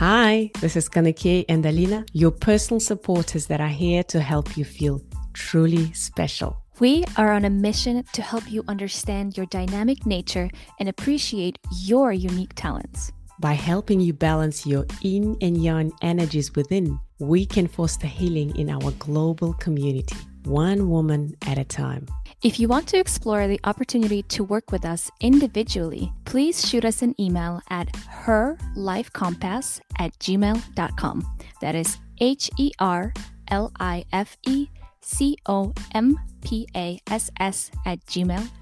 Hi, this is Kanykei and Alina, your personal supporters that are here to help you feel truly special. We are on a mission to help you understand your dynamic nature and appreciate your unique talents. By helping you balance your yin and yang energies within, we can foster healing in our global community, one woman at a time. If you want to explore the opportunity to work with us individually, please shoot us an email at herlifecompass at gmail.com. That is H E R L I F E C O M P A S S at gmail.com.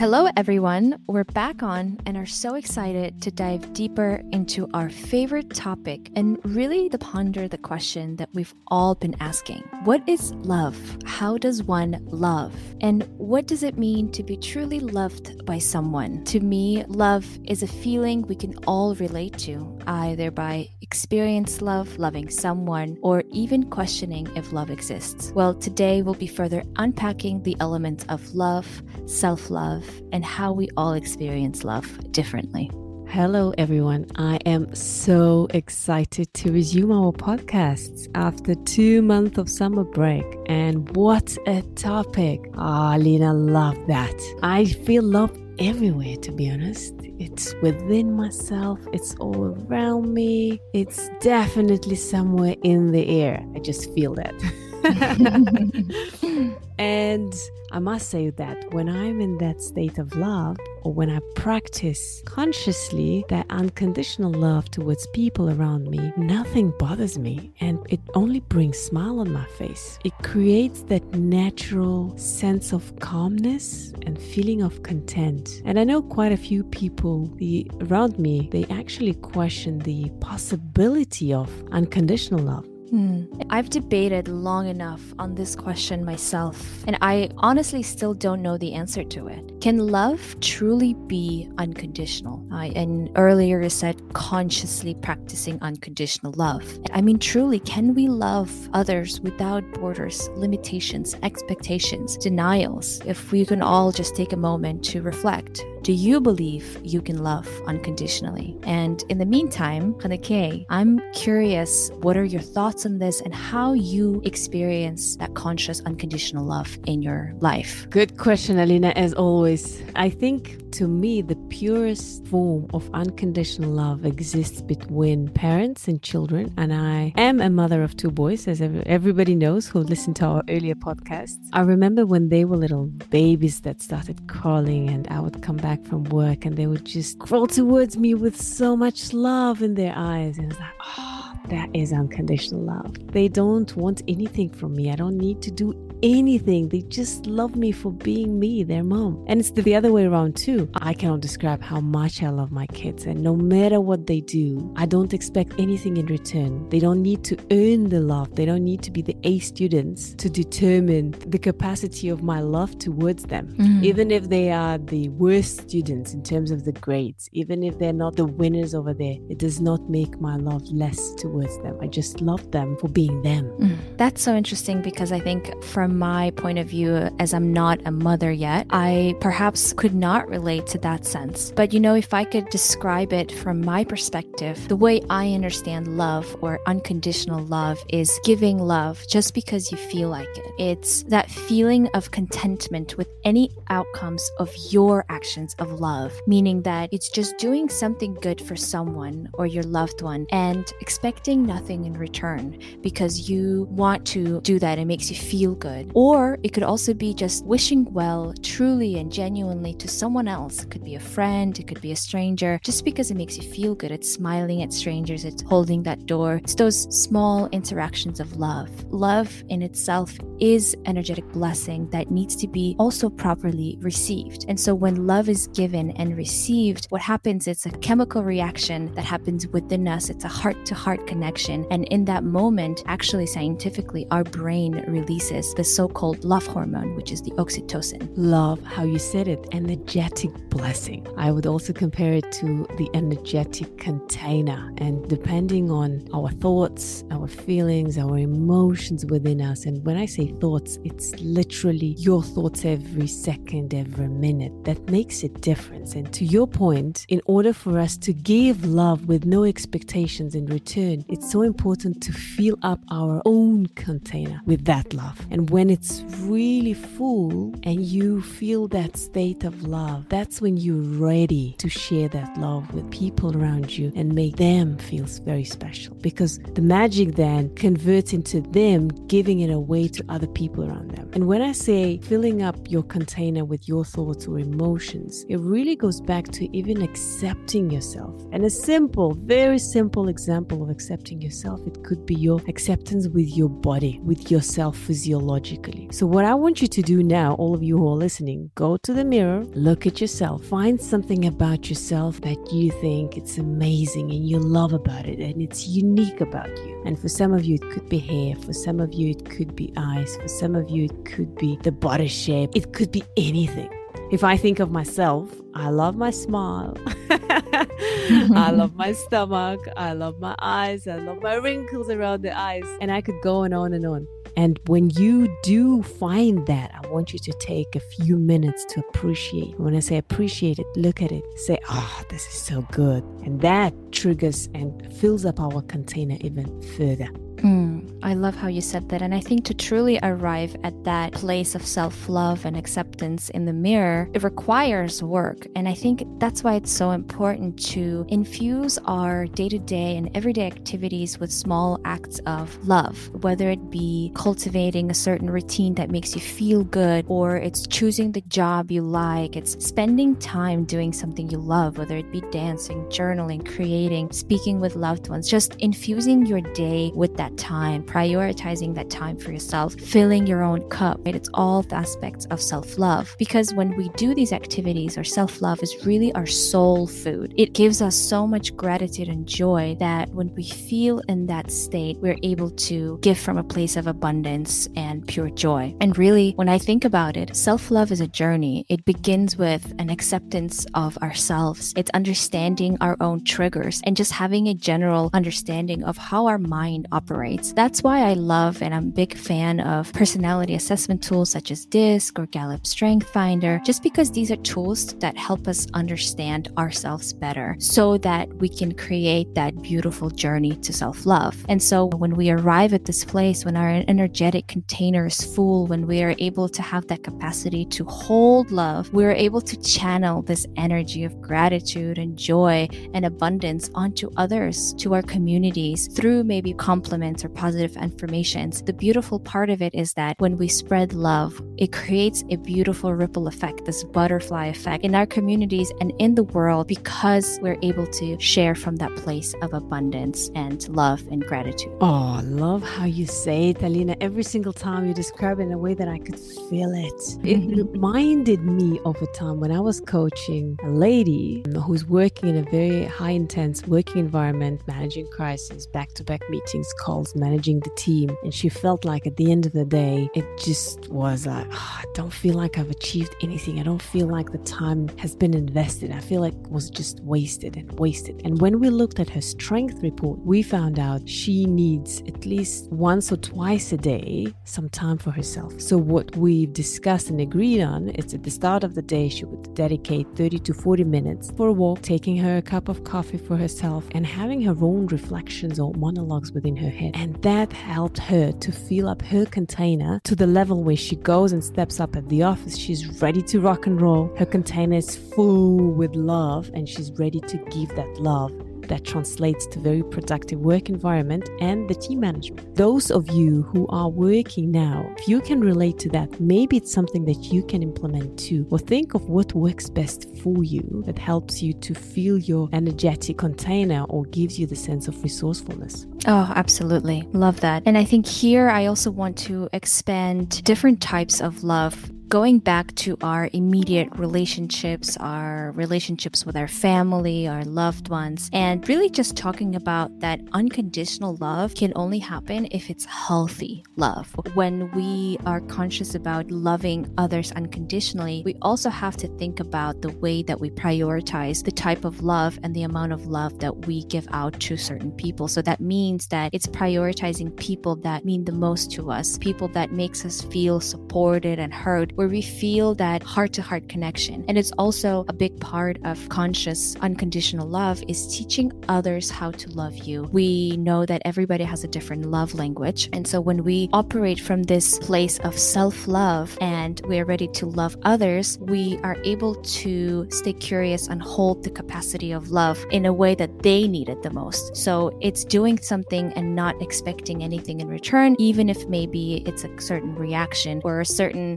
Hello, everyone. We're back on and are so excited to dive deeper into our favorite topic and really to ponder the question that we've all been asking What is love? How does one love? And what does it mean to be truly loved by someone? To me, love is a feeling we can all relate to, either by experience love, loving someone, or even questioning if love exists. Well, today we'll be further unpacking the elements of love, self love, and how we all experience love differently. Hello, everyone. I am so excited to resume our podcasts after two months of summer break. And what a topic! Ah, oh, Lena, love that. I feel love everywhere, to be honest. It's within myself, it's all around me, it's definitely somewhere in the air. I just feel that. and I must say that when I'm in that state of love, or when I practice consciously that unconditional love towards people around me, nothing bothers me and it only brings smile on my face. It creates that natural sense of calmness and feeling of content. And I know quite a few people the, around me, they actually question the possibility of unconditional love. Hmm. I've debated long enough on this question myself, and I honestly still don't know the answer to it. Can love truly be unconditional? I, and earlier you said consciously practicing unconditional love. I mean, truly, can we love others without borders, limitations, expectations, denials? If we can all just take a moment to reflect do you believe you can love unconditionally? And in the meantime, Kanykei, I'm curious what are your thoughts on this and how you experience that conscious unconditional love in your life? Good question, Alina, as always. I think to me, the purest form of unconditional love exists between parents and children. And I am a mother of two boys, as everybody knows who listened to our earlier podcasts. I remember when they were little babies that started crawling, and I would come back from work and they would just crawl towards me with so much love in their eyes. And it's like, oh, that is unconditional love. They don't want anything from me. I don't need to do anything. They just love me for being me, their mom. And it's the other way around too. I cannot describe how much I love my kids, and no matter what they do, I don't expect anything in return. They don't need to earn the love, they don't need to be the A students to determine the capacity of my love towards them. Mm-hmm. Even if they are the worst students in terms of the grades, even if they're not the winners over there, it does not make my love less towards them. I just love them for being them. Mm. That's so interesting because I think from from my point of view, as I'm not a mother yet, I perhaps could not relate to that sense. But you know, if I could describe it from my perspective, the way I understand love or unconditional love is giving love just because you feel like it. It's that feeling of contentment with any outcomes of your actions of love, meaning that it's just doing something good for someone or your loved one and expecting nothing in return because you want to do that. It makes you feel good good. Or it could also be just wishing well truly and genuinely to someone else. It could be a friend, it could be a stranger, just because it makes you feel good. It's smiling at strangers, it's holding that door. It's those small interactions of love. Love in itself is energetic blessing that needs to be also properly received. And so when love is given and received, what happens it's a chemical reaction that happens within us. It's a heart to heart connection. And in that moment, actually scientifically, our brain releases the so called love hormone, which is the oxytocin. Love how you said it, energetic blessing. I would also compare it to the energetic container. And depending on our thoughts, our feelings, our emotions within us, and when I say thoughts, it's literally your thoughts every second, every minute that makes a difference. And to your point, in order for us to give love with no expectations in return, it's so important to fill up our own container with that love. And when it's really full and you feel that state of love, that's when you're ready to share that love with people around you and make them feel very special. Because the magic then converts into them giving it away to other people around them. And when I say filling up your container with your thoughts or emotions, it really goes back to even accepting yourself. And a simple, very simple example of accepting yourself, it could be your acceptance with your body, with yourself physiologically. So, what I want you to do now, all of you who are listening, go to the mirror, look at yourself, find something about yourself that you think it's amazing and you love about it and it's unique about you. And for some of you, it could be hair, for some of you, it could be eyes, for some of you, it could be the body shape, it could be anything. If I think of myself, I love my smile. I love my stomach. I love my eyes. I love my wrinkles around the eyes. And I could go on and on and on. And when you do find that, I want you to take a few minutes to appreciate. When I say appreciate it, look at it, say, oh, this is so good. And that triggers and fills up our container even further. Mm, I love how you said that. And I think to truly arrive at that place of self love and acceptance in the mirror, it requires work. And I think that's why it's so important to infuse our day to day and everyday activities with small acts of love, whether it be cultivating a certain routine that makes you feel good, or it's choosing the job you like, it's spending time doing something you love, whether it be dancing, journaling, creating, speaking with loved ones, just infusing your day with that that time, prioritizing that time for yourself, filling your own cup. Right? It's all the aspects of self love. Because when we do these activities, our self love is really our soul food. It gives us so much gratitude and joy that when we feel in that state, we're able to give from a place of abundance and pure joy. And really, when I think about it, self love is a journey. It begins with an acceptance of ourselves, it's understanding our own triggers and just having a general understanding of how our mind operates operates. That's why I love and I'm a big fan of personality assessment tools such as DISC or Gallup Strength Finder, just because these are tools that help us understand ourselves better so that we can create that beautiful journey to self love. And so when we arrive at this place, when our energetic container is full, when we are able to have that capacity to hold love, we're able to channel this energy of gratitude and joy and abundance onto others, to our communities through maybe compliments compliments or positive affirmations, the beautiful part of it is that when we spread love, it creates a beautiful ripple effect, this butterfly effect in our communities and in the world because we're able to share from that place of abundance and love and gratitude. Oh, I love how you say it, Alina. Every single time you describe it in a way that I could feel it. It mm-hmm. reminded me of a time when I was coaching a lady who's working in a very high intense working environment, managing crisis, back to back meetings, calls, managing the team. And she felt like at the end of the day, it just was like, oh, I don't feel like I've achieved anything. I don't feel like the time has been invested. I feel like it was just wasted and wasted. And when we looked at her strength report, we found out she needs at least once or twice a day some time for herself. So, what we've discussed and agreed on is at the start of the day, she would dedicate 30 to 40 minutes for a walk, taking her a cup of coffee for herself, and having her own reflections or monologues within her head. And that helped her to fill up her container to the level where she goes and steps up at the office. She's ready to rock and roll. Her container is full with love and she's ready to give that love that translates to very productive work environment and the team management. Those of you who are working now, if you can relate to that, maybe it's something that you can implement too. Or think of what works best for you that helps you to feel your energetic container or gives you the sense of resourcefulness. Oh, absolutely. Love that. And I think here I also want to expand different types of love going back to our immediate relationships, our relationships with our family, our loved ones, and really just talking about that unconditional love can only happen if it's healthy love. When we are conscious about loving others unconditionally, we also have to think about the way that we prioritize the type of love and the amount of love that we give out to certain people. So that means that it's prioritizing people that mean the most to us, people that makes us feel supported and heard, where we feel that heart-to-heart connection. And it's also a big part of conscious unconditional love is teaching others how to love you. We know that everybody has a different love language. And so when we operate from this place of self-love and we are ready to love others, we are able to stay curious and hold the capacity of love in a way that they need it the most. So it's doing something and not expecting anything in return, even if maybe it's a certain reaction or a certain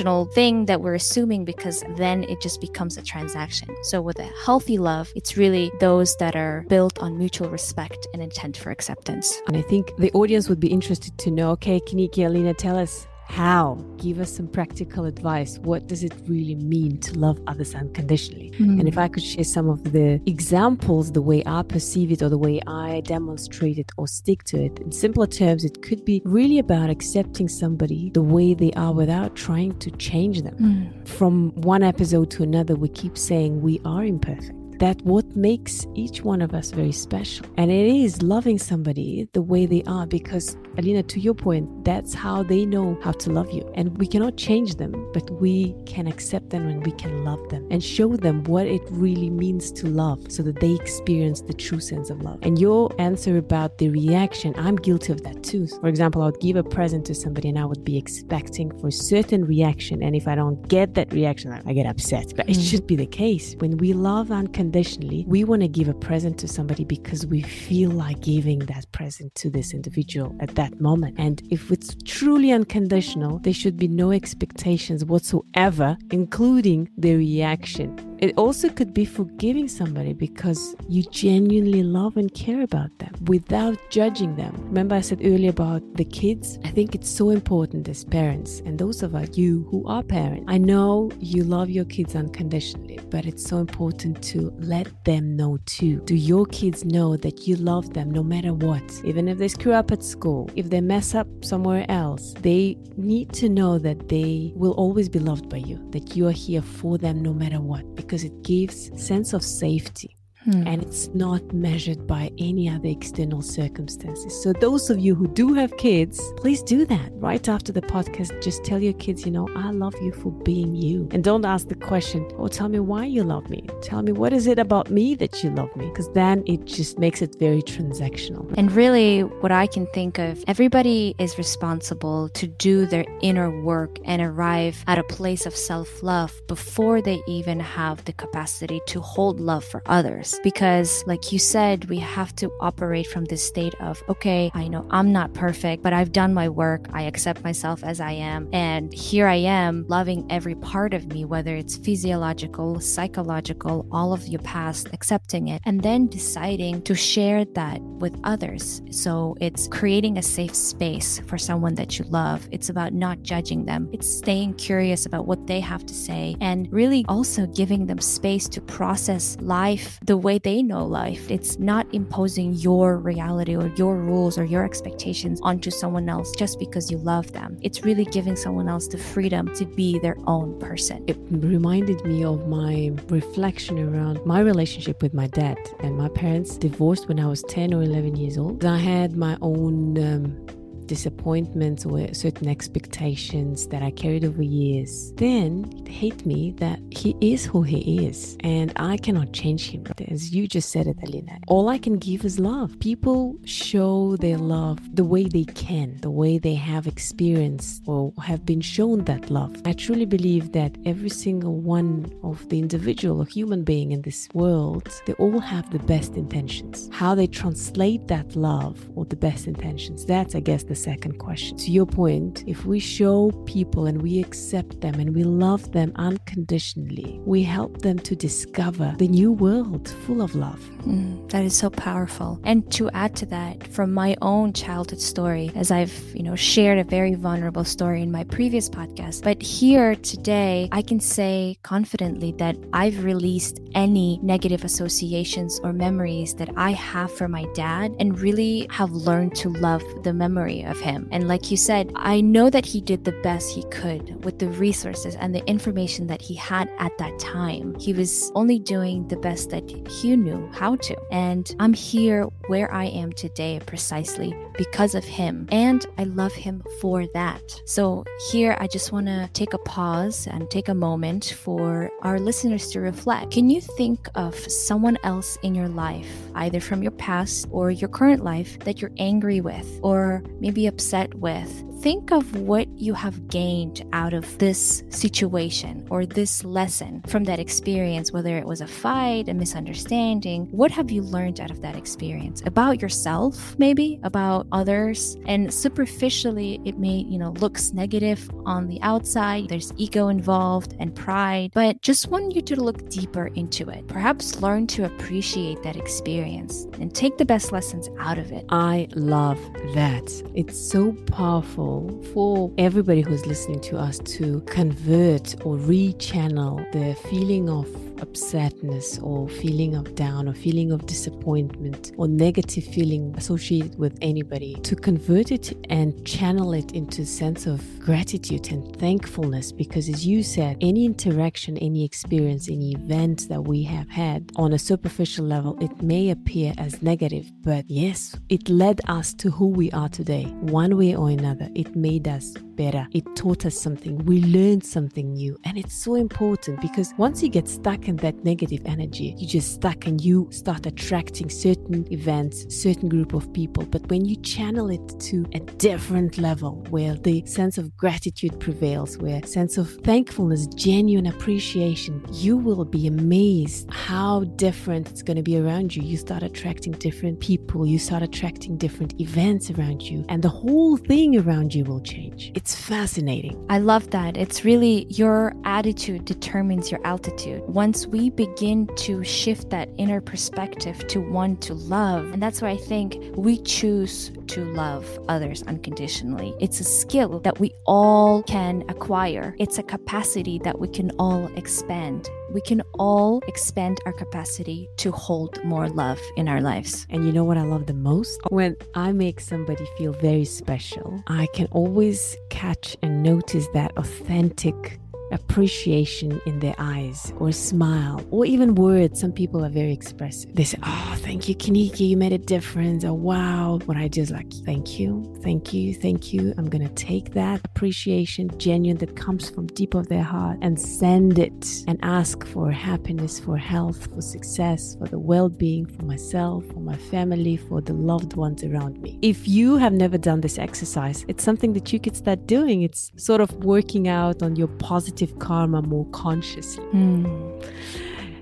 emotional thing that we're assuming, because then it just becomes a transaction. So with a healthy love, it's really those that are built on mutual respect and intent for acceptance. And I think the audience would be interested to know okay, Kanykei, Alina, tell us how? Give us some practical advice. What does it really mean to love others unconditionally? Mm. And if I could share some of the examples, the way I perceive it or the way I demonstrate it or stick to it, in simpler terms, it could be really about accepting somebody the way they are without trying to change them. Mm. From one episode to another, we keep saying we are imperfect that what makes each one of us very special. And it is loving somebody the way they are because, Alina, to your point, that's how they know how to love you. And we cannot change them, but we can accept them and we can love them and show them what it really means to love so that they experience the true sense of love. And your answer about the reaction, I'm guilty of that too. For example, I would give a present to somebody and I would be expecting for a certain reaction. And if I don't get that reaction, I get upset. But mm. it should be the case. When we love unconditionally, unconditionally, we want to give a present to somebody because we feel like giving that present to this individual at that moment. And if it's truly unconditional, there should be no expectations whatsoever, including the reaction it also could be forgiving somebody because you genuinely love and care about them without judging them. Remember, I said earlier about the kids? I think it's so important as parents, and those of you who are parents, I know you love your kids unconditionally, but it's so important to let them know too. Do your kids know that you love them no matter what? Even if they screw up at school, if they mess up somewhere else, they need to know that they will always be loved by you, that you are here for them no matter what because it gives sense of safety Hmm. And it's not measured by any other external circumstances. So, those of you who do have kids, please do that. Right after the podcast, just tell your kids, you know, I love you for being you. And don't ask the question, oh, tell me why you love me. Tell me what is it about me that you love me? Because then it just makes it very transactional. And really, what I can think of, everybody is responsible to do their inner work and arrive at a place of self love before they even have the capacity to hold love for others because, like you said, we have to operate from this state of, okay, I know I'm not perfect, but I've done my work. I accept myself as I am. And here I am loving every part of me, whether it's physiological, psychological, all of your past, accepting it, and then deciding to share that with others. So it's creating a safe space for someone that you love. It's about not judging them, it's staying curious about what they have to say, and really also giving them space to process life the way they know life. It's not imposing your reality or your rules or your expectations onto someone else just because you love them. It's really giving someone else the freedom to be their own person. It reminded me of my reflection around my relationship with my dad and my parents divorced when I was 10 or 11 years old. I had my own um, disappointments or certain expectations that I carried over years, then hate me that he is who he is and I cannot change him. As you just said it, Alina, all I can give is love. People show their love the way they can, the way they have experienced or have been shown that love. I truly believe that every single one of the individual or human being in this world, they all have the best intentions. How they translate that love or the best intentions, that's, I guess, the second question. To your point, if we show people and we accept them and we love them unconditionally, we help them to discover the new world full of love. Mm, that is so powerful. And to add to that, from my own childhood story, as I've, you know, shared a very vulnerable story in my previous podcast, but here today, I can say confidently that I've released any negative associations or memories that I have for my dad and really have learned to love the memory of him. And like you said, I know that he did the best he could with the resources and the information that he had at that time. He was only doing the best that he knew how to. And I'm here where I am today precisely because of him. And I love him for that. So here, I just want to take a pause and take a moment for our listeners to reflect. Can you think of someone else in your life, either from your past or your current life, that you're angry with or maybe upset with? Think of what you have gained out of this situation or this lesson from that experience, whether it was a fight, a misunderstanding. What have you learned out of that experience? About yourself, maybe, about others. And superficially, it may, you know, looks negative on the outside. There's ego involved and pride, but just want you to look deeper into it. Perhaps learn to appreciate that experience and take the best lessons out of it. I love that. It's so powerful for everybody who's listening to us to convert or rechannel the feeling of upsetness or feeling of down or feeling of disappointment or negative feeling associated with anybody to convert it and channel it into a sense of gratitude and thankfulness because as you said any interaction any experience any event that we have had on a superficial level it may appear as negative but yes it led us to who we are today one way or another. It made us better. It taught us something. We learned something new. And it's so important because once you get stuck in that negative energy you just stuck and you start attracting certain events certain group of people. But when you channel it to a different level where the sense of gratitude prevails where sense of thankfulness genuine appreciation you will be amazed how different it's going to be around you. You start attracting different people. You start attracting different events around you. And the whole thing around you will change. It's fascinating I love that. It's really your attitude determines your altitude. Once we begin to shift that inner perspective to one to love, and that's why I think we choose to love others unconditionally. It's a skill that we all can acquire, it's a capacity that we can all expand. We can all expand our capacity to hold more love in our lives. And you know what I love the most? When I make somebody feel very special, I can always catch and notice that authentic appreciation in their eyes or a smile or even words. Some people are very expressive. They say, Oh, thank you, Kanykei, you made a difference. Or wow. What I just like, thank you, thank you, thank you. I'm gonna take that appreciation, genuine that comes from deep of their heart and send it and ask for happiness, for health, for success, for the well-being for myself, for my family, for the loved ones around me. If you have never done this exercise, it's something that you could start doing. It's sort of working out on your positive karma more consciously.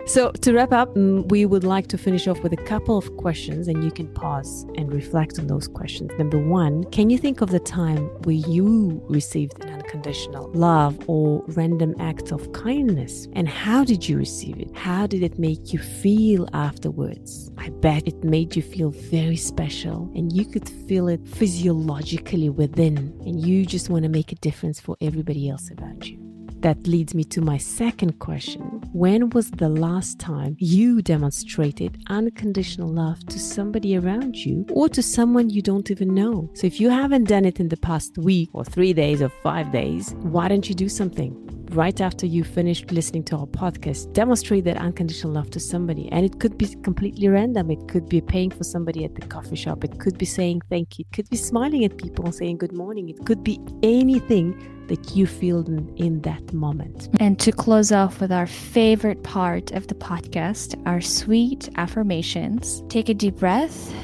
So, to wrap up, mm, we would like to finish off with a couple of questions, and you can pause and reflect on those questions. Number one, can you think of the time where you received an unconditional love or random act of kindness? And how did you receive it? How did it make you feel afterwards? I bet it made you feel very special, and you could feel it physiologically within, and you just want to make a difference for everybody else around you. That leads me to my second question. When was the last time you demonstrated unconditional love to somebody around you or to someone you don't even know? So, if you haven't done it in the past week or three days or five days, why don't you do something? Right after you finished listening to our podcast, demonstrate that unconditional love to somebody. And it could be completely random. It could be paying for somebody at the coffee shop. It could be saying thank you. It could be smiling at people and saying good morning. It could be anything that you feel in, that moment. And to close off with our favorite part of the podcast, our sweet affirmations, take a deep breath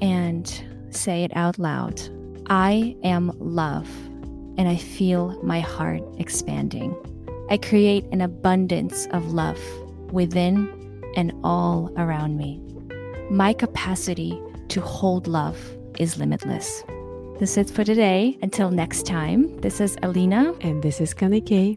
and say it out loud. I am love, and I feel my heart expanding. I create an abundance of love within and all around me. My capacity to hold love is limitless. This is it for today. Until next time, this is Alina. And this is Kanykei.